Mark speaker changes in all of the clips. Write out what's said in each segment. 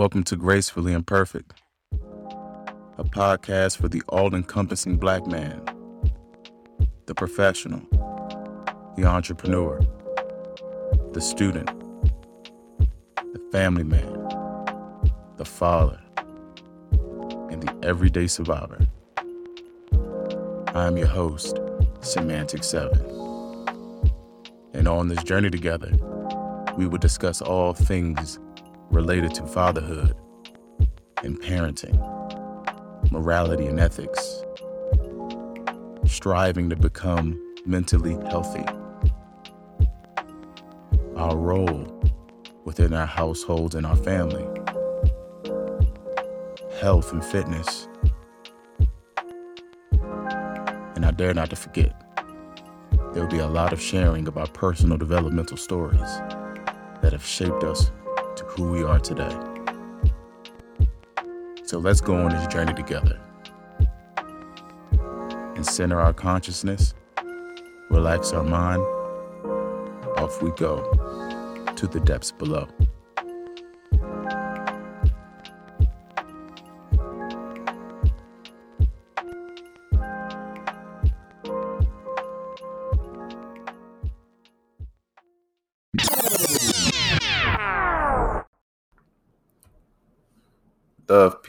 Speaker 1: Welcome to Gracefully Imperfect, a podcast for the all encompassing black man, the professional, the entrepreneur, the student, the family man, the father, and the everyday survivor. I'm your host, Semantic Seven. And on this journey together, we will discuss all things related to fatherhood and parenting, morality and ethics, striving to become mentally healthy, our role within our households and our family, health and fitness, and I dare not to forget, there will be a lot of sharing of our personal developmental stories that have shaped us who we are today. So let's go on this journey together and center our consciousness, relax our mind. Off we go to the depths below.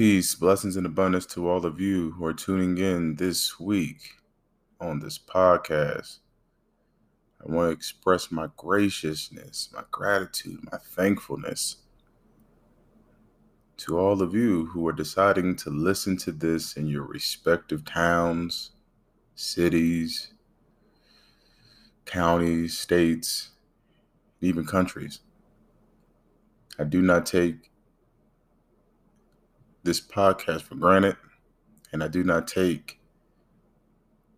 Speaker 1: Peace, blessings, and abundance to all of you who are tuning in this week on this podcast. I want to express my graciousness, my gratitude, my thankfulness to all of you who are deciding to listen to this in your respective towns, cities, counties, states, even countries. I do not take this podcast for granted, and I do not take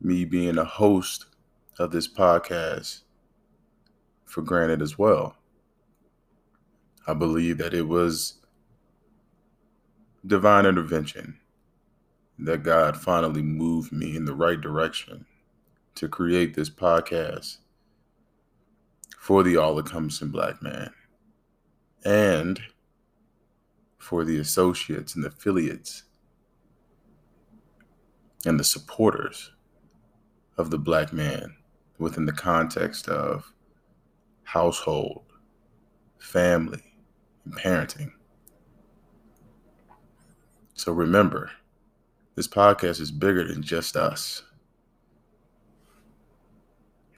Speaker 1: me being a host of this podcast for granted as well. I believe that it was divine intervention that God finally moved me in the right direction to create this podcast for the all encompassing black man. And for the associates and the affiliates and the supporters of the black man within the context of household, family, and parenting. So remember, this podcast is bigger than just us.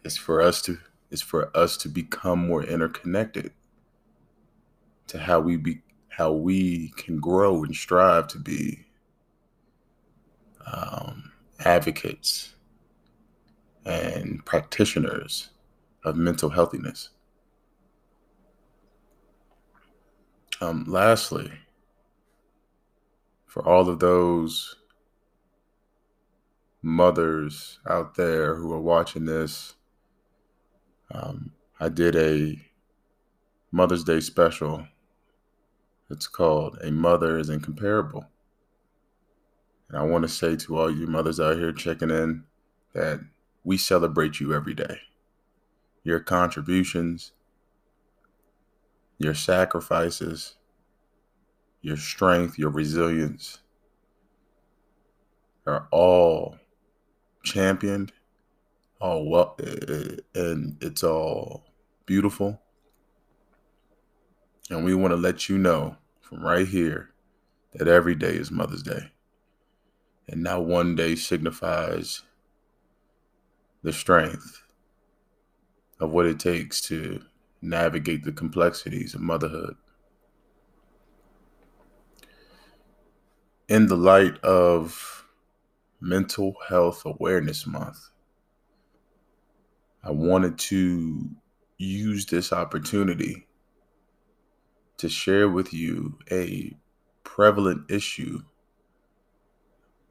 Speaker 1: It's for us to it's for us to become more interconnected to how we be how we can grow and strive to be um, advocates and practitioners of mental healthiness. Um, lastly, for all of those mothers out there who are watching this, um, I did a Mother's Day special it's called A Mother is Incomparable. And I want to say to all you mothers out here checking in that we celebrate you every day. Your contributions, your sacrifices, your strength, your resilience are all championed, all well, and it's all beautiful. And we want to let you know from right here that every day is Mother's Day. And now one day signifies the strength of what it takes to navigate the complexities of motherhood. In the light of Mental Health Awareness Month, I wanted to use this opportunity to share with you a prevalent issue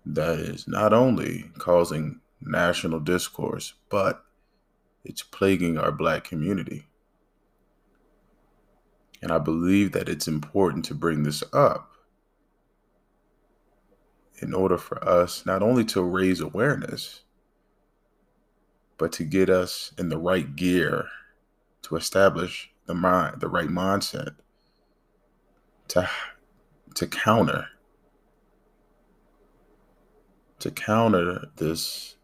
Speaker 1: that is not only causing national discourse, but it's plaguing our black community. And I believe that it's important to bring this up in order for us not only to raise awareness, but to get us in the right gear to establish the mind, the right mindset to to counter to counter this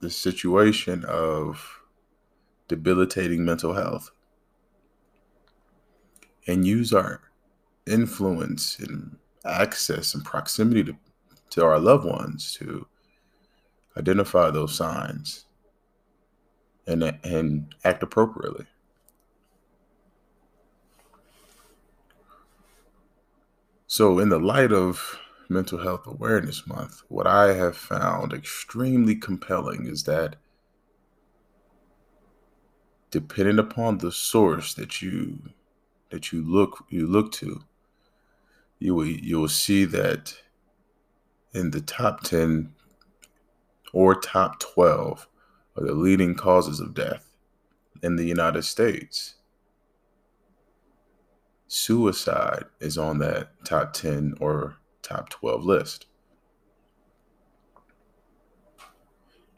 Speaker 1: this situation of debilitating mental health and use our influence and access and proximity to, to our loved ones to identify those signs and and act appropriately. So, in the light of Mental Health Awareness Month, what I have found extremely compelling is that depending upon the source that you that you look you look to, you will you will see that in the top 10 or top 12 are the leading causes of death in the United States. Suicide is on that top 10 or top 12 list.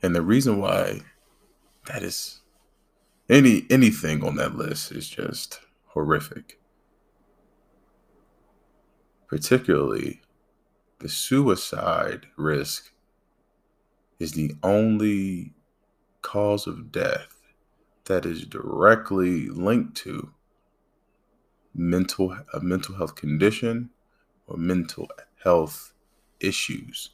Speaker 1: And the reason why that is any anything on that list is just horrific. Particularly the suicide risk is the only cause of death that is directly linked to mental a mental health condition or mental health issues.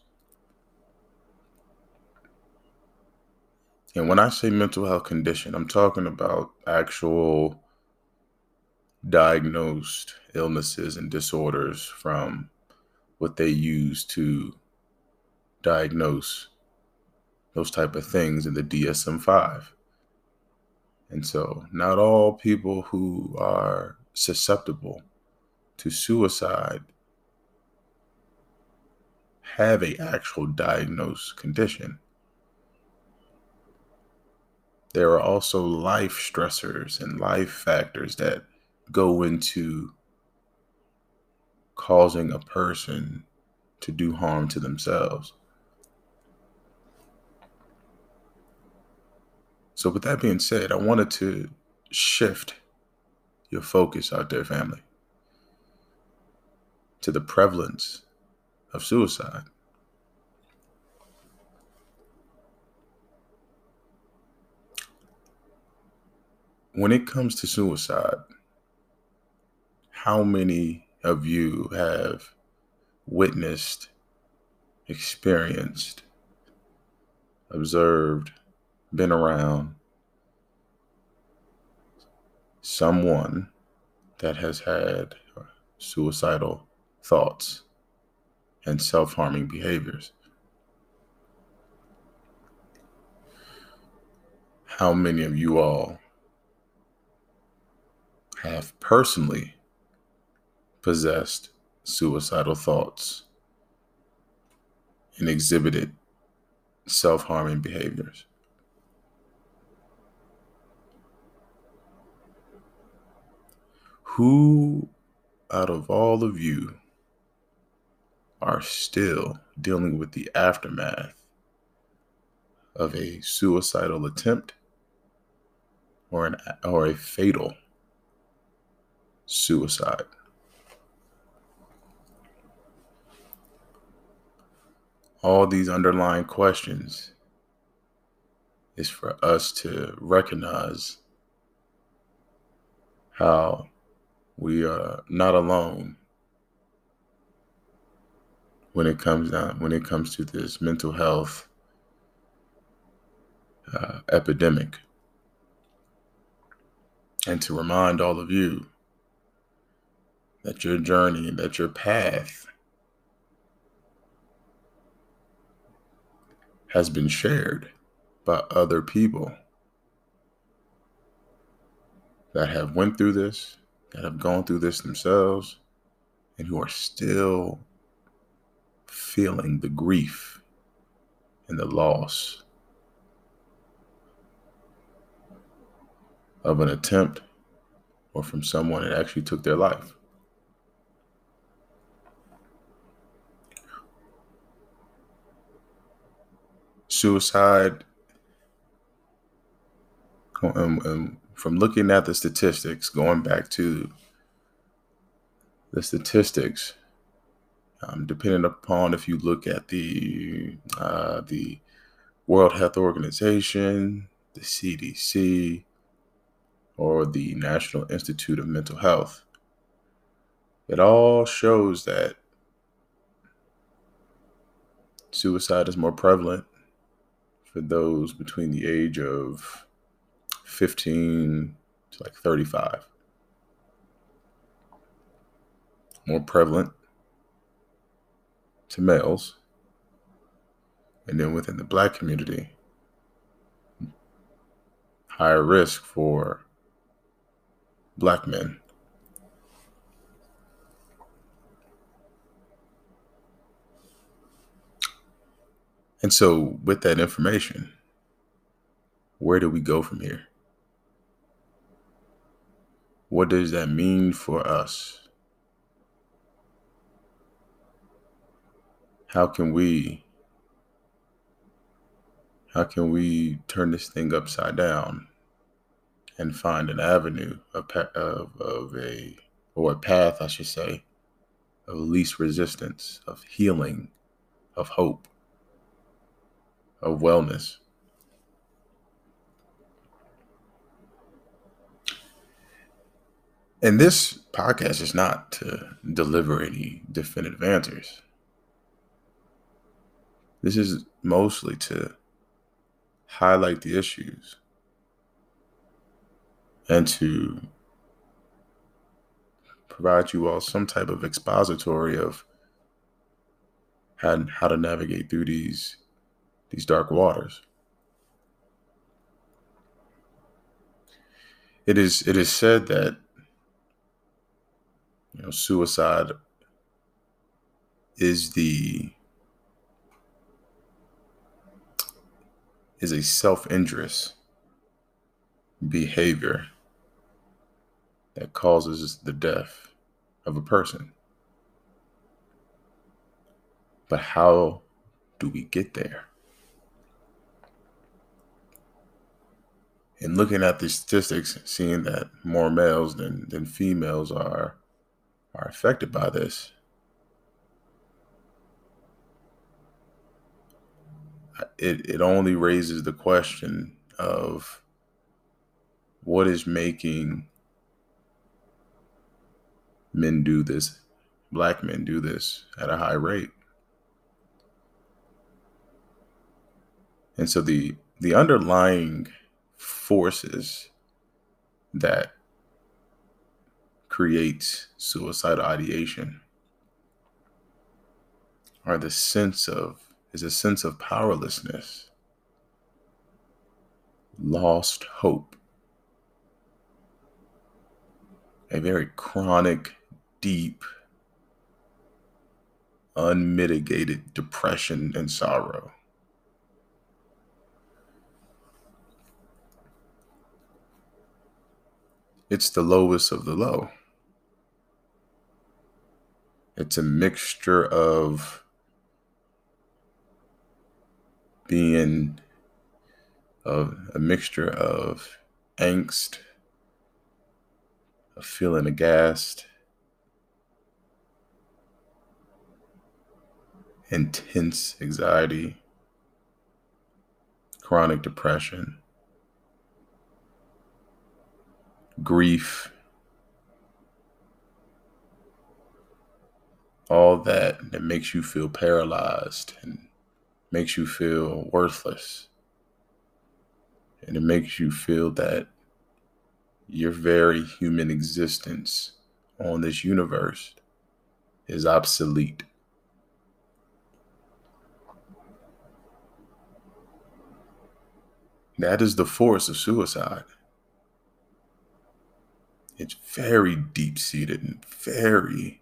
Speaker 1: And when I say mental health condition, I'm talking about actual diagnosed illnesses and disorders from what they use to diagnose those type of things in the DSM-5. And so not all people who are susceptible to suicide have a actual diagnosed condition. There are also life stressors and life factors that go into causing a person to do harm to themselves. So, with that being said, I wanted to shift your focus out there, family, to the prevalence of suicide. When it comes to suicide, how many of you have witnessed, experienced, observed, been around someone that has had suicidal thoughts and self harming behaviors? How many of you all have personally possessed suicidal thoughts and exhibited self harming behaviors. Who out of all of you are still dealing with the aftermath of a suicidal attempt or an or a fatal suicide? all these underlying questions is for us to recognize how we are not alone when it comes down when it comes to this mental health uh, epidemic. And to remind all of you that your journey that your path has been shared by other people that have went through this, that have gone through this themselves, and who are still feeling the grief and the loss of an attempt or from someone that actually took their life. suicide um, um, from looking at the statistics going back to the statistics um, depending upon if you look at the uh, the World Health Organization, the CDC, or the National Institute of Mental Health. It all shows that suicide is more prevalent for those between the age of 15 to like 35. More prevalent to males. And then within the black community, higher risk for black men. And so, with that information, where do we go from here? What does that mean for us? How can we how can we turn this thing upside down and find an avenue of, of, of a or a path, I should say, of least resistance, of healing, of hope? of wellness. And this podcast is not to deliver any definitive answers. This is mostly to highlight the issues and to provide you all some type of expository of how, how to navigate through these these dark waters. It is it is said that you know suicide is the is a self-injurious behavior that causes the death of a person. But how do we get there? and looking at the statistics, seeing that more males than than females are are affected by this, it it only raises the question of what is making men do this, black men do this at a high rate. And so the the underlying forces that creates suicidal ideation are the sense of is a sense of powerlessness lost hope a very chronic deep unmitigated depression and sorrow it's the lowest of the low. It's a mixture of being of a mixture of angst, of feeling aghast, intense anxiety, chronic depression grief, all that that makes you feel paralyzed and makes you feel worthless. And it makes you feel that your very human existence on this universe is obsolete. That is the force of suicide. It's very deep seated and very,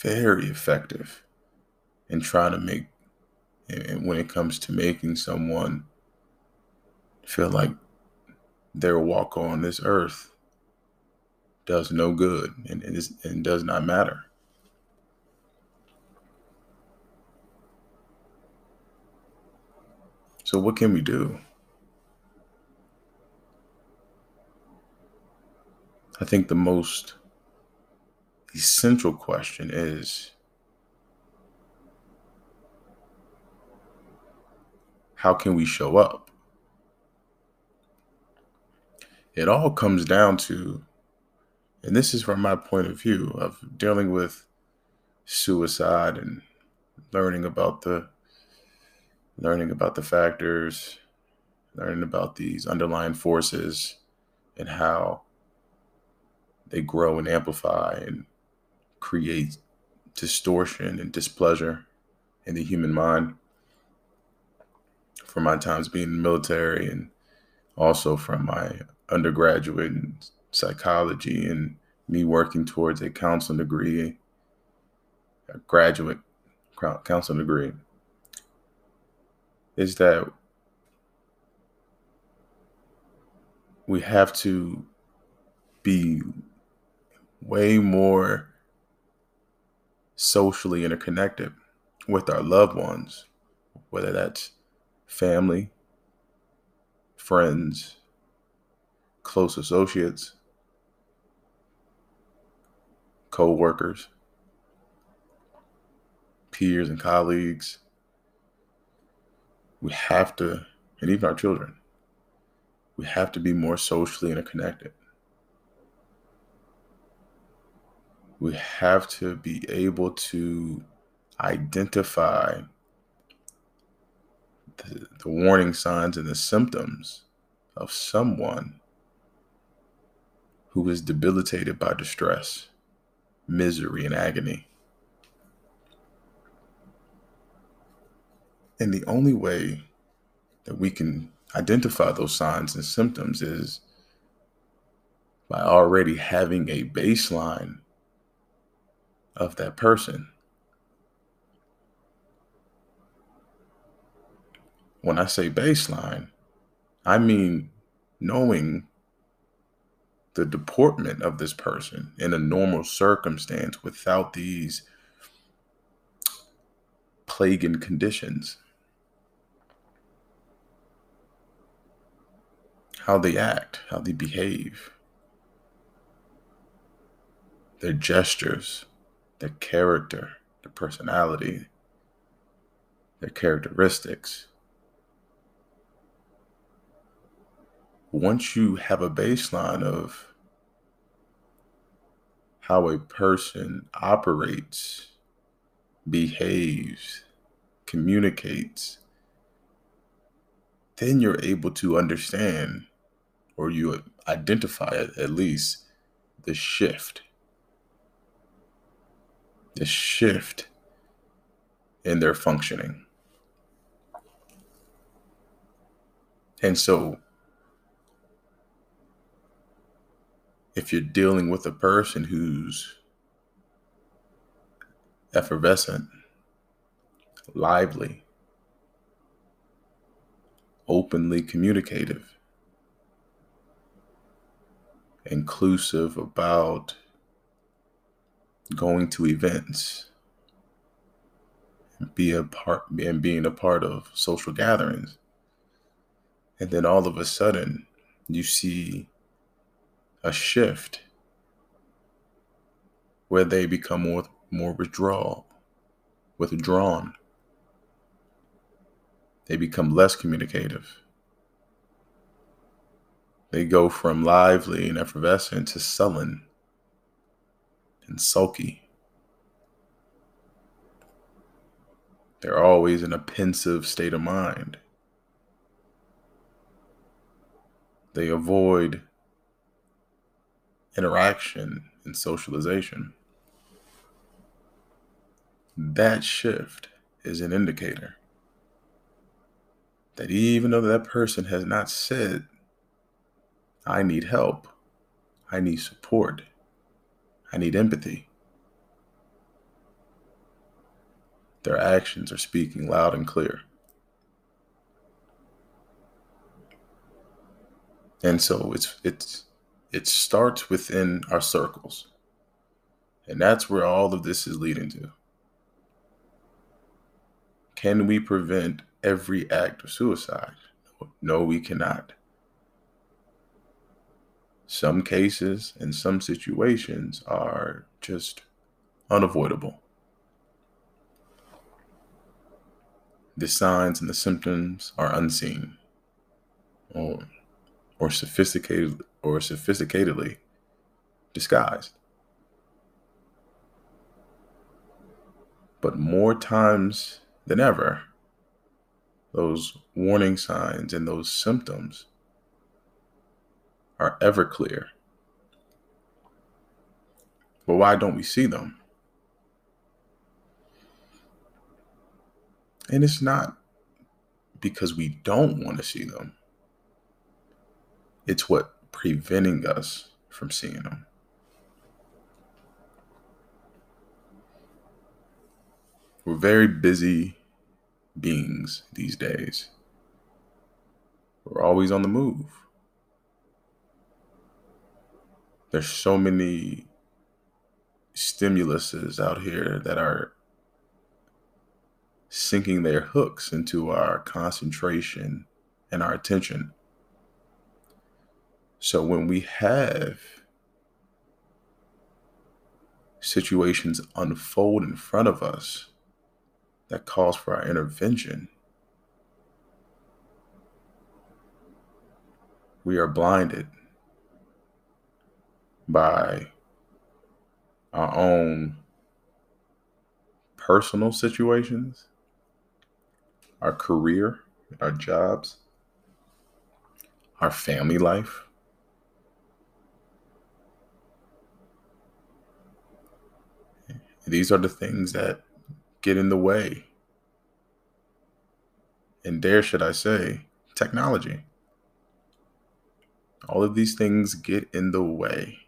Speaker 1: very effective in trying to make, and when it comes to making someone feel like their walk on this earth does no good and, and, is, and does not matter. So, what can we do? I think the most the central question is how can we show up? It all comes down to, and this is from my point of view of dealing with suicide and learning about the learning about the factors, learning about these underlying forces and how they grow and amplify and create distortion and displeasure in the human mind from my times being in the military and also from my undergraduate in psychology and me working towards a counseling degree, a graduate counseling degree, is that we have to be way more socially interconnected with our loved ones, whether that's family, friends, close associates, co workers, peers, and colleagues. We have to, and even our children, we have to be more socially interconnected. We have to be able to identify the, the warning signs and the symptoms of someone who is debilitated by distress, misery, and agony. And the only way that we can identify those signs and symptoms is by already having a baseline of that person. When I say baseline, I mean knowing the deportment of this person in a normal circumstance without these plaguing conditions. How they act, how they behave, their gestures, their character, their personality, their characteristics. once you have a baseline of how a person operates, behaves, communicates, then you're able to understand or you identify at least the shift. The shift in their functioning. And so if you're dealing with a person who's effervescent, lively, openly communicative, inclusive about going to events and be a part and being a part of social gatherings. And then all of a sudden you see a shift where they become more more withdrawal, withdrawn. They become less communicative. They go from lively and effervescent to sullen and sulky. They're always in a pensive state of mind. They avoid interaction and socialization. That shift is an indicator that even though that person has not said, I need help, I need support, I need empathy, their actions are speaking loud and clear. And so it's it's it starts within our circles. And that's where all of this is leading to. Can we prevent every act of suicide? No, we cannot. Some cases and some situations are just unavoidable. The signs and the symptoms are unseen or, or sophisticated or sophisticatedly disguised. But more times than ever, those warning signs and those symptoms are ever clear. But why don't we see them? And it's not because we don't want to see them, it's what preventing us from seeing them. We're very busy beings these days. We're always on the move. There's so many stimuluses out here that are sinking their hooks into our concentration and our attention. So when we have situations unfold in front of us that calls for our intervention, we are blinded by our own personal situations, our career, our jobs, our family life. These are the things that get in the way. And dare, should I say, technology. All of these things get in the way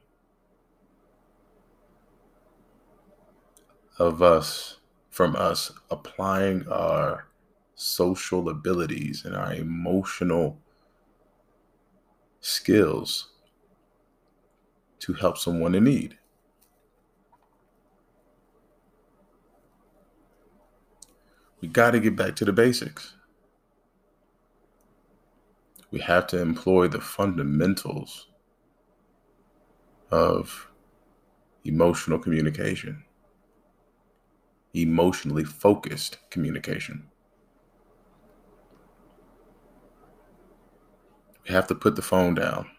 Speaker 1: of us, from us applying our social abilities and our emotional skills to help someone in need. We got to get back to the basics. We have to employ the fundamentals of emotional communication emotionally focused communication. We have to put the phone down.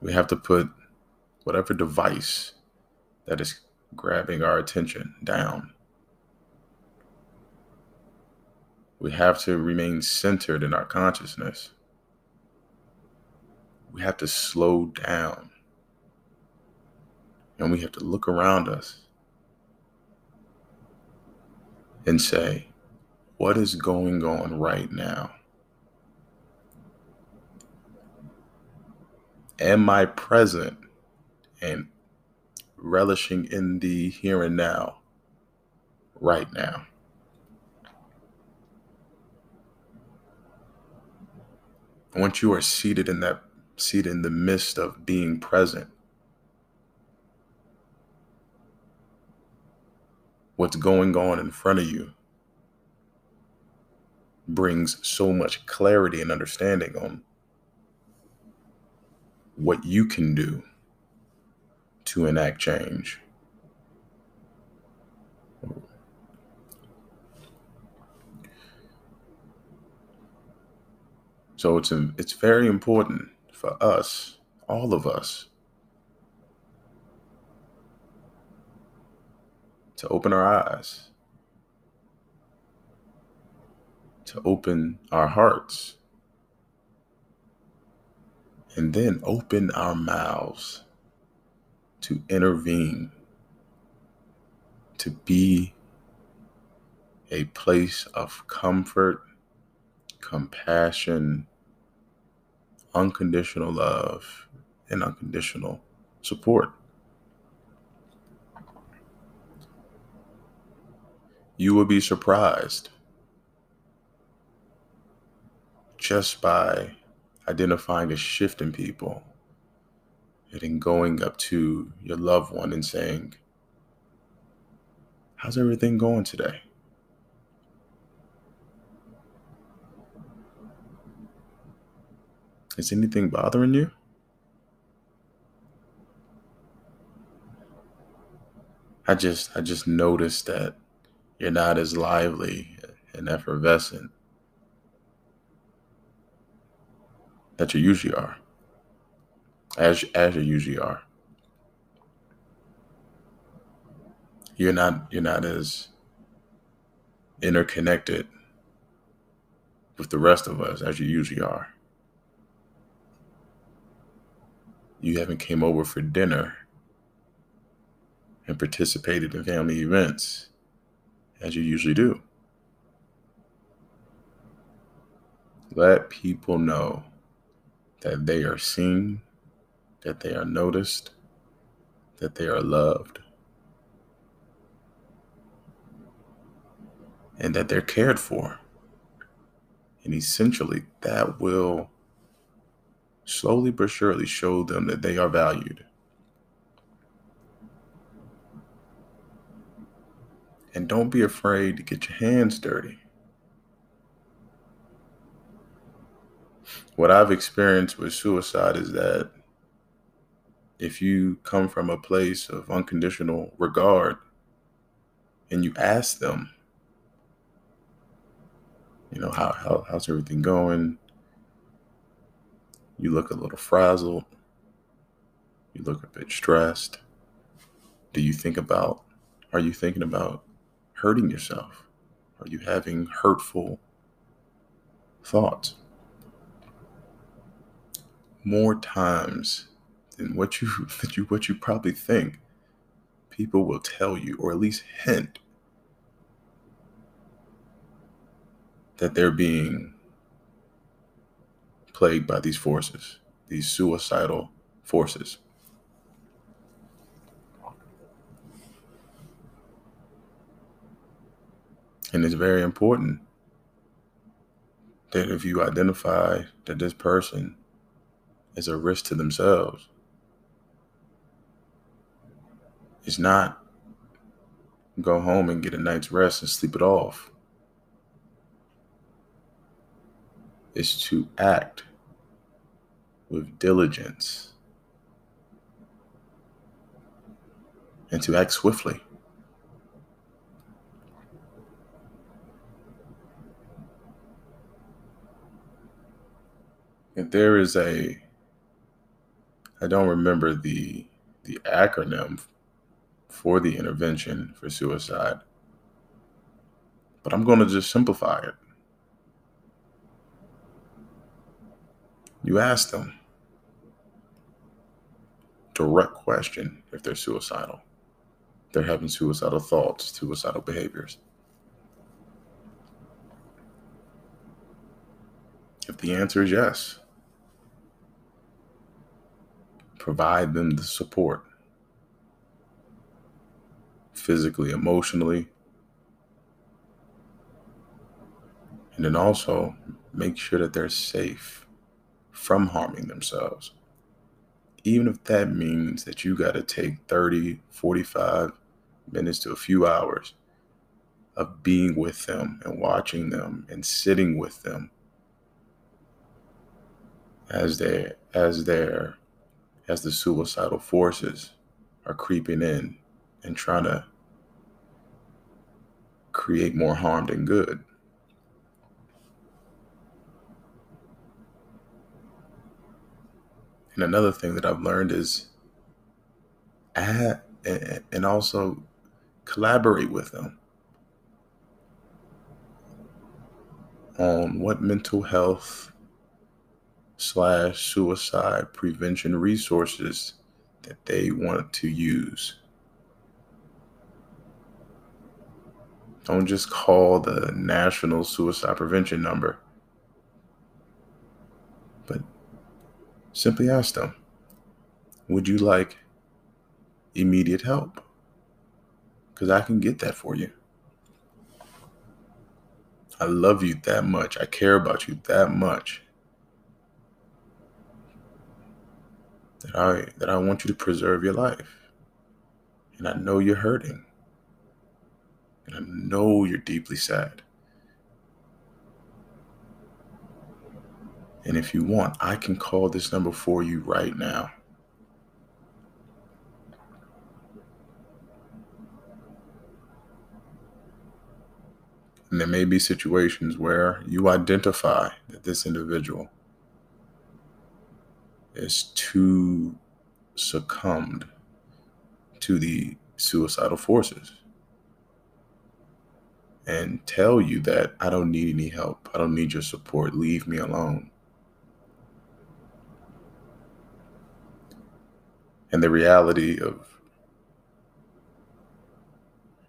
Speaker 1: We have to put whatever device that is grabbing our attention down. We have to remain centered in our consciousness. We have to slow down. And we have to look around us and say, What is going on right now? Am I present and relishing in the here and now right now? Once you are seated in that seat in the midst of being present, what's going on in front of you brings so much clarity and understanding on what you can do to enact change. So it's it's very important for us, all of us, to open our eyes, to open our hearts, and then open our mouths to intervene, to be a place of comfort, compassion, unconditional love, and unconditional support. You will be surprised just by identifying a shift in people and then going up to your loved one and saying, How's everything going today? Is anything bothering you? I just I just noticed that you're not as lively and effervescent that you usually are. As as you usually are. You're not you're not as interconnected with the rest of us as you usually are. You haven't came over for dinner and participated in family events as you usually do. Let people know that they are seen, that they are noticed, that they are loved, and that they're cared for. And essentially, that will slowly but surely show them that they are valued. And don't be afraid to get your hands dirty. What I've experienced with suicide is that if you come from a place of unconditional regard and you ask them, you know, how, how how's everything going? You look a little frazzled. You look a bit stressed. Do you think about, are you thinking about hurting yourself? Are you having hurtful thoughts? More times than what you you what you probably think, people will tell you or at least hint that they're being plagued by these forces, these suicidal forces. And it's very important that if you identify that this person is a risk to themselves, it's not go home and get a night's rest and sleep it off. Is to act with diligence and to act swiftly. There is a, I don't remember the the acronym for the intervention for suicide, but I'm going to just simplify it. You ask them direct question if they're suicidal. They're having suicidal thoughts, suicidal behaviors. If the answer is yes, provide them the support physically, emotionally, and then also make sure that they're safe from harming themselves. Even if that means that you got to take 30, 45 minutes to a few hours of being with them and watching them and sitting with them as they as their as the suicidal forces are creeping in and trying to create more harm than good. And another thing that I've learned is add and also collaborate with them on what mental health slash suicide prevention resources that they want to use. Don't just call the national suicide prevention number, but simply ask them Would you like immediate help? Because I can get that for you. I love you that much. I care about you that much that I that I want you to preserve your life. And I know you're hurting. And I know you're deeply sad. And if you want, I can call this number for you right now. And there may be situations where you identify that this individual is too succumbed to the suicidal forces and tell you that I don't need any help. I don't need your support. Leave me alone. And the reality of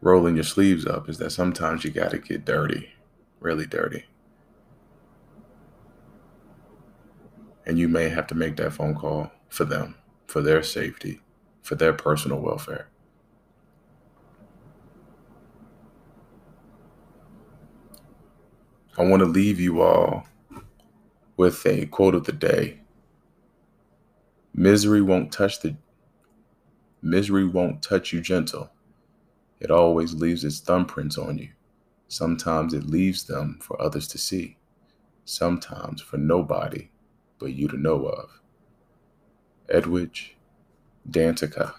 Speaker 1: rolling your sleeves up is that sometimes you got to get dirty, really dirty. And you may have to make that phone call for them, for their safety, for their personal welfare. I want to leave you all with a quote of the day. Misery won't touch the misery won't touch you gentle. It always leaves its thumbprints on you. Sometimes it leaves them for others to see, sometimes for nobody but you to know of. Edwidge Danticat.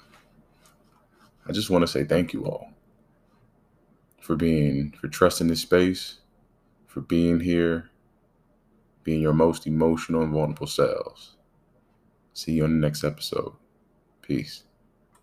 Speaker 1: I just want to say thank you all for being, for trusting this space, for being here, being your most emotional and vulnerable selves. See you on the next episode. Peace.